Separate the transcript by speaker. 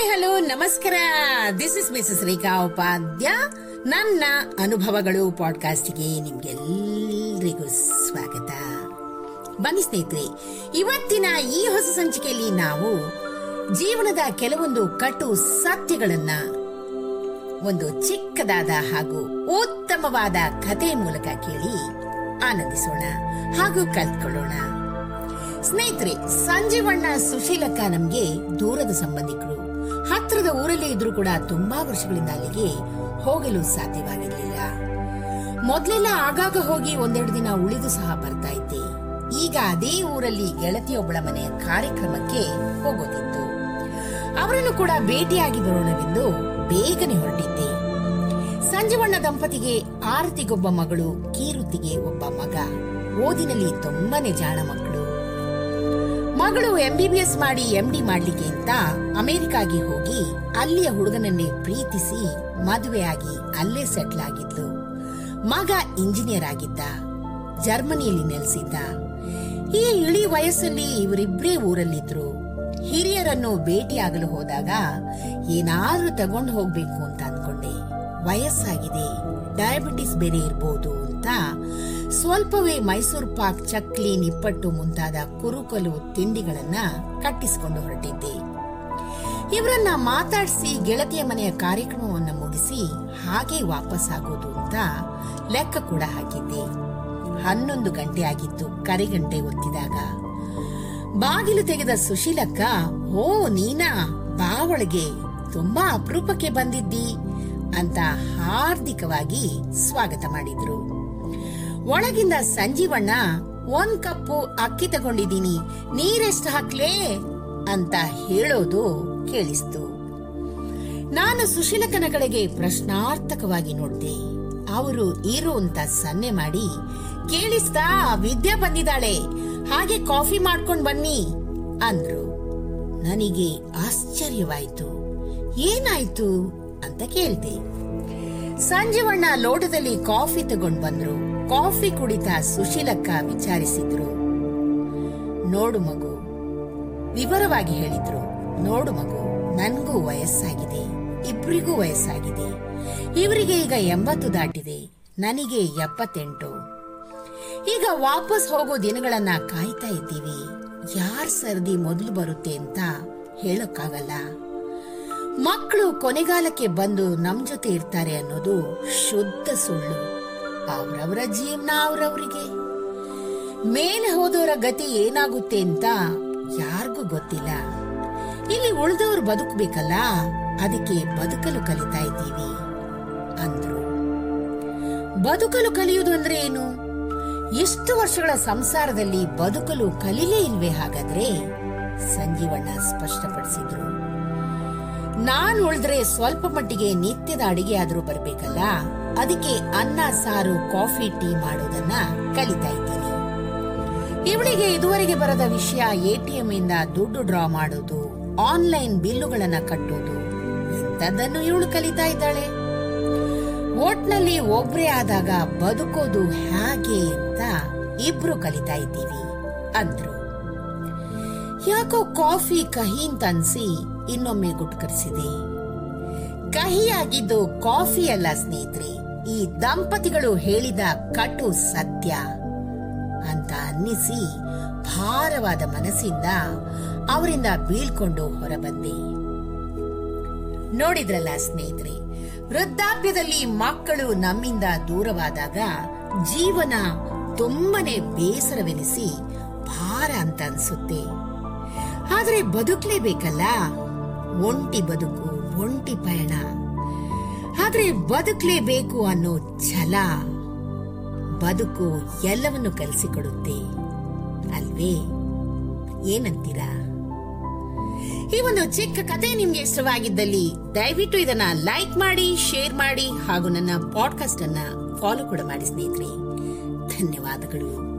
Speaker 1: ನಮಸ್ಕಾರ this is Mrs Rekha Upadhya ನನ್ನ ಅನುಭವಗಳು ಪಾಡ್ಕಾಸ್ಟ್ಗೆ ನಿಮ್ಗೆಲ್ಲರಿಗೂ ಸ್ವಾಗತ. ಬನ್ನಿ ಸ್ನೇಹಿತರೆ, ಇವತ್ತಿನ ಈ ಹೊಸ ಸಂಚಿಕೆಯಲ್ಲಿ ನಾವು ಜೀವನದ ಕೆಲವೊಂದು ಕಟು ಸತ್ಯಗಳನ್ನ, ಒಂದು ಚಿಕ್ಕದಾದ ಹಾಗೂ ಉತ್ತಮವಾದ ಕಥೆ ಮೂಲಕ ಕೇಳಿ ಆನಂದಿಸೋಣ ಹಾಗೂ ಕಲ್ತ್ಕೊಳ್ಳೋಣ. ಸ್ನೇಹಿತರೆ, ಸಂಜೀವಣ್ಣ ಸುಶೀಲಕ್ಕ ನಮ್ಗೆ ದೂರದ ಸಂಬಂಧಿಕರು. ಹತ್ತಿರದ ಊರಲ್ಲೇ ಇದ್ರೂ ಕೂಡ ತುಂಬಾ ವರ್ಷಗಳಿಂದ ಅಲ್ಲಿಗೆ ಹೋಗಲು ಸಾಧ್ಯವಾಗಿರ್ಲಿಲ್ಲ. ಮೊದ್ಲೆಲ್ಲ ಆಗಾಗ ಹೋಗಿ ಒಂದೆರಡು ದಿನ ಉಳಿದು ಸಹ ಬರ್ತಾ ಇದ್ದೆ. ಈಗ ಅದೇ ಊರಲ್ಲಿ ಗೆಳತಿಯೊಬ್ಬಳ ಮನೆಯ ಕಾರ್ಯಕ್ರಮಕ್ಕೆ ಹೋಗೋದಿತ್ತು. ಅವರನ್ನು ಕೂಡ ಭೇಟಿಯಾಗಿ ಬರೋಣವೆಂದು ಬೇಗನೆ ಹೊರಟಿದ್ದೆ. ಸಂಜೀವಣ್ಣ ದಂಪತಿಗೆ ಆರತಿಗೊಬ್ಬ ಮಗಳು ಕೀರುತಿಗೆ ಒಬ್ಬ ಮಗ. ಓದಿನಲ್ಲಿ ತುಂಬಾನೇ ಜಾಣ ಮಕ್ಕಳು. ಮಗಳು ಎಂಬಿಬಿಎಸ್ ಮಾಡಿ ಎಂಡಿ ಮಾಡ್ಲಿಕ್ಕೆ ಅಂತ ಅಮೆರಿಕಾಗೆ ಹೋಗಿ ಅಲ್ಲಿಯ ಹುಡುಗನನ್ನೇ ಪ್ರೀತಿಸಿ ಮದುವೆಯಾಗಿ ಅಲ್ಲೇ ಸೆಟ್ಲ್ ಆಗಿದ್ಲು. ಮಗ ಇಂಜಿನಿಯರ್ ಆಗಿದ್ದ. ಜರ್ಮನಿಯಲ್ಲಿ ನೆಲೆಸಿದ್ದ. ಈ ಇಳಿ ವಯಸ್ಸಲ್ಲಿ ಇವರಿಬ್ಬರೇ ಊರಲ್ಲಿದ್ರು. ಹಿರಿಯರನ್ನು ಭೇಟಿಯಾಗಲು ಹೋದಾಗ ಏನಾದ್ರೂ ತಗೊಂಡು ಹೋಗ್ಬೇಕು ಅಂತ ಅನ್ಕೊಂಡೆ ವಯಸ್ಸಾಗಿದೆ. ಡಯಾಬಿಟಿಸ್ ಬೇರೆ ಇರ್ಬೋದು ಅಂತ ಸ್ವಲ್ಪವೇ ಮೈಸೂರು ಪಾಕ್ ಚಕ್ಲಿ ನಿಪ್ಪಟ್ಟು ಮುಂತಾದ ಕುರುಕಲು ತಿಂಡಿಗಳನ್ನ ಕಟ್ಟಿಸಿಕೊಂಡು ಹೊರಟಿದ್ದೆ. ಇವರನ್ನ ಮಾತಾಡಿಸಿ ಗೆಳತಿಯ ಮನೆಯ ಕಾರ್ಯಕ್ರಮವನ್ನು ಮುಗಿಸಿ ಹಾಗೆ ವಾಪಸ್ ಆಗೋದು ಅಂತ ಲೆಕ್ಕ ಕೂಡ ಹಾಕಿದ್ದೆ. ಹನ್ನೊಂದು ಗಂಟೆ ಆಗಿತ್ತು ಕರೆಗಂಟೆ ಒತ್ತಿದಾಗ ಬಾಗಿಲು ತೆಗೆದ ಸುಶೀಲಕ್ಕ, ಓ ನೀನಾ ಬಾ ತುಂಬಾ ಅಪರೂಪಕ್ಕೆ ಬಂದಿದ್ದಿ ಅಂತ ಹಾರ್ದಿಕವಾಗಿ ಸ್ವಾಗತ ಮಾಡಿದ್ರು. ಒಳಗಿಂದ ಸಂಜೀವಣ್ಣ, ಒಂದ್ ಕಪ್ಪು ಅಕ್ಕಿ ತಗೊಂಡಿದ್ದೀನಿ, ನೀರೆಷ್ಟು ಹಾಕ್ಲೇ? ಅಂತ ಹೇಳೋದು ಕೇಳಿಸ್ತು. ನಾನು ಸುಶೀಲಕನ ಪ್ರಶ್ನಾರ್ಥಕವಾಗಿ ನೋಡಿದೆ. ಅವರು ಇರು ಅಂತ ಸನ್ನೆ ಮಾಡಿ, ಕೇಳಿಸ್ತಾ, ವಿದ್ಯಾ ಬಂದಿದ್ದಾಳೆ. ಹಾಗೆ ಕಾಫಿ ಮಾಡ್ಕೊಂಡ್ ಬನ್ನಿ, ಅಂದ್ರು. ನನಗೆ ಆಶ್ಚರ್ಯವಾಯ್ತು. ಏನಾಯ್ತು ಅಂತ ಕೇಳ್ದೆ. ಸಂಜೀವಣ್ಣ ಲೋಟದಲ್ಲಿ ಕಾಫಿ ತಗೊಂಡ್ ಬಂದ್ರು. ಕಾಫಿ ಕುಡಿತಾ ಸುಶೀಲಕ್ಕ ವಿಚಾರಿಸಿದ್ರು. ನೋಡು ಮಗು, ವಿವರವಾಗಿ ಹೇಳಿದ್ರು. ನೋಡು ಮಗು, ನನ್ಗೂ ವಯಸ್ಸಾಗಿದೆ. ಇಬ್ರಿಗೂ ವಯಸ್ಸಾಗಿದೆ. ಇವರಿಗೆ ಈಗ ಎಂಬತ್ತು ದಾಟಿದೆ. ನನಗೆ ಎಪ್ಪತ್ತೆಂಟು. ಈಗ ವಾಪಸ್ ಹೋಗೋ ದಿನಗಳನ್ನ ಕಾಯ್ತಾ ಇದ್ದೀವಿ. ಯಾರ್ ಸರ್ದಿ ಮೊದಲು ಬರುತ್ತೆ ಅಂತ ಹೇಳಕ್ಕಾಗಲ್ಲ. ಮಕ್ಕಳು ಕೊನೆಗಾಲಕ್ಕೆ ಬಂದು ನಮ್ ಜೊತೆ ಇರ್ತಾರೆ ಅನ್ನೋದು ಶುದ್ಧ ಸುಳ್ಳು. ಅವ್ರವ್ರ ಜೀವನ ಅವ್ರವ್ರಿಗೆ. ಮೇಲೆ ಹೋದವರ ಗತಿ ಏನಾಗುತ್ತೆ ಅಂತ ಯಾರಿಗೂ ಗೊತ್ತಿಲ್ಲ. ಇಲ್ಲಿ ಉಳಿದವರು ಬದುಕಬೇಕಲ್ಲ, ಅದಕ್ಕೆ ಬದುಕಲು ಕಲಿತಾ ಇದ್ದೀವಿ ಅಂದ್ರು. ಬದುಕಲು ಕಲಿಯುವುದು ಅಂದ್ರೆ ಏನು? ಎಷ್ಟು ವರ್ಷಗಳ ಸಂಸಾರದಲ್ಲಿ ಬದುಕಲು ಕಲಿಲೇ ಇಲ್ವೇ ಹಾಗಾದ್ರೆ? ಸಂಜೀವಣ್ಣ ಸ್ಪಷ್ಟಪಡಿಸಿದ್ರು. ನಾನ್ ಉಳಿದ್ರೆ ಸ್ವಲ್ಪ ಮಟ್ಟಿಗೆ ನಿತ್ಯದ ಅಡಿಗೆ ಆದ್ರೂ ಬರ್ಬೇಕಲ್ಲ? ಅದಕ್ಕೆ ಅನ್ನ, ಸಾರು, ಕಾಫಿ, ಟೀ ಮಾಡೋದನ್ನ ಕಲಿತಾ ಇದ್ದೀನಿ. ಇವಳಿಗೆ ಇದುವರೆಗೆ ಬರದ ವಿಷಯ ಎಟಿಎಂ ಇಂದ ದುಡ್ಡು ಡ್ರಾ ಮಾಡೋದು, ಆನ್ಲೈನ್ ಬಿಲ್ಲುಗಳನ್ನ ಕಟ್ಟೋದು, ಇಂಥದ್ದನ್ನು ಇವಳು ಕಲಿತಾ ಇದ್ದಾಳೆ. ಒಟ್ನಲ್ಲಿ ಒಬ್ರೇ ಆದಾಗ ಬದುಕೋದು ಹೇಗೆ ಅಂತ ಇಬ್ರು ಕಲಿತಾ ಇದ್ದೀವಿ ಅಂದ್ರು. ಯಾಕೋ ಕಾಫಿ ಕಹಿ ಅಂತ ಅನ್ಸಿ ಇನ್ನೊಮ್ಮೆ ಗುಟ್ಕರಿಸಿದೆ. ಕಹಿಯಾಗಿದ್ದು ಕಾಫಿ ಅಲ್ಲ ಸ್ನೇಹಿತರೆ, ಈ ದಂಪತಿಗಳು ಹೇಳಿದ ಕಟು ಸತ್ಯ ಅಂತ ಅನ್ನಿಸಿ ಭಾರವಾದ ಮನಸ್ಸಿಂದ ಅವರಿಂದ ಬೀಳ್ಕೊಂಡು ಹೊರಬಂದೆ. ನೋಡಿದ್ರಲ್ಲ ಸ್ನೇಹಿತರೆ, ವೃದ್ಧಾಪ್ಯದಲ್ಲಿ ಮಕ್ಕಳು ನಮ್ಮಿಂದ ದೂರವಾದಾಗ ಜೀವನ ತುಂಬನೇ ಬೇಸರವೆನಿಸಿ ಭಾರ ಅಂತ ಅನ್ಸುತ್ತೆ. ಆದ್ರೆ ಬದುಕ್ಲೇಬೇಕಲ್ಲ? ಒಂಟಿ ಬದುಕು, ಒಂಟಿ ಪಯಣ. ಆದ್ರೆ ಬದುಕ್ಲೇಬೇಕು ಅನ್ನೋ ಛಲ ಬದುಕು ಎಲ್ಲವನ್ನು ಕಲಿಸಿಕೊಡುತ್ತೆ. ಅಲ್ವೇ? ಏನಂತೀರಾ? ಈ ಒಂದು ಚಿಕ್ಕ ಕತೆ ನಿಮ್ಗೆ ಇಷ್ಟವಾಗಿದ್ದಲ್ಲಿ ದಯವಿಟ್ಟು ಇದನ್ನ ಲೈಕ್ ಮಾಡಿ, ಶೇರ್ ಮಾಡಿ ಹಾಗೂ ನನ್ನ ಪಾಡ್ಕಾಸ್ಟ್ ಅನ್ನ ಫಾಲೋ ಕೂಡ ಮಾಡಿ ಸ್ನೇಹಿತರೆ. ಧನ್ಯವಾದಗಳು.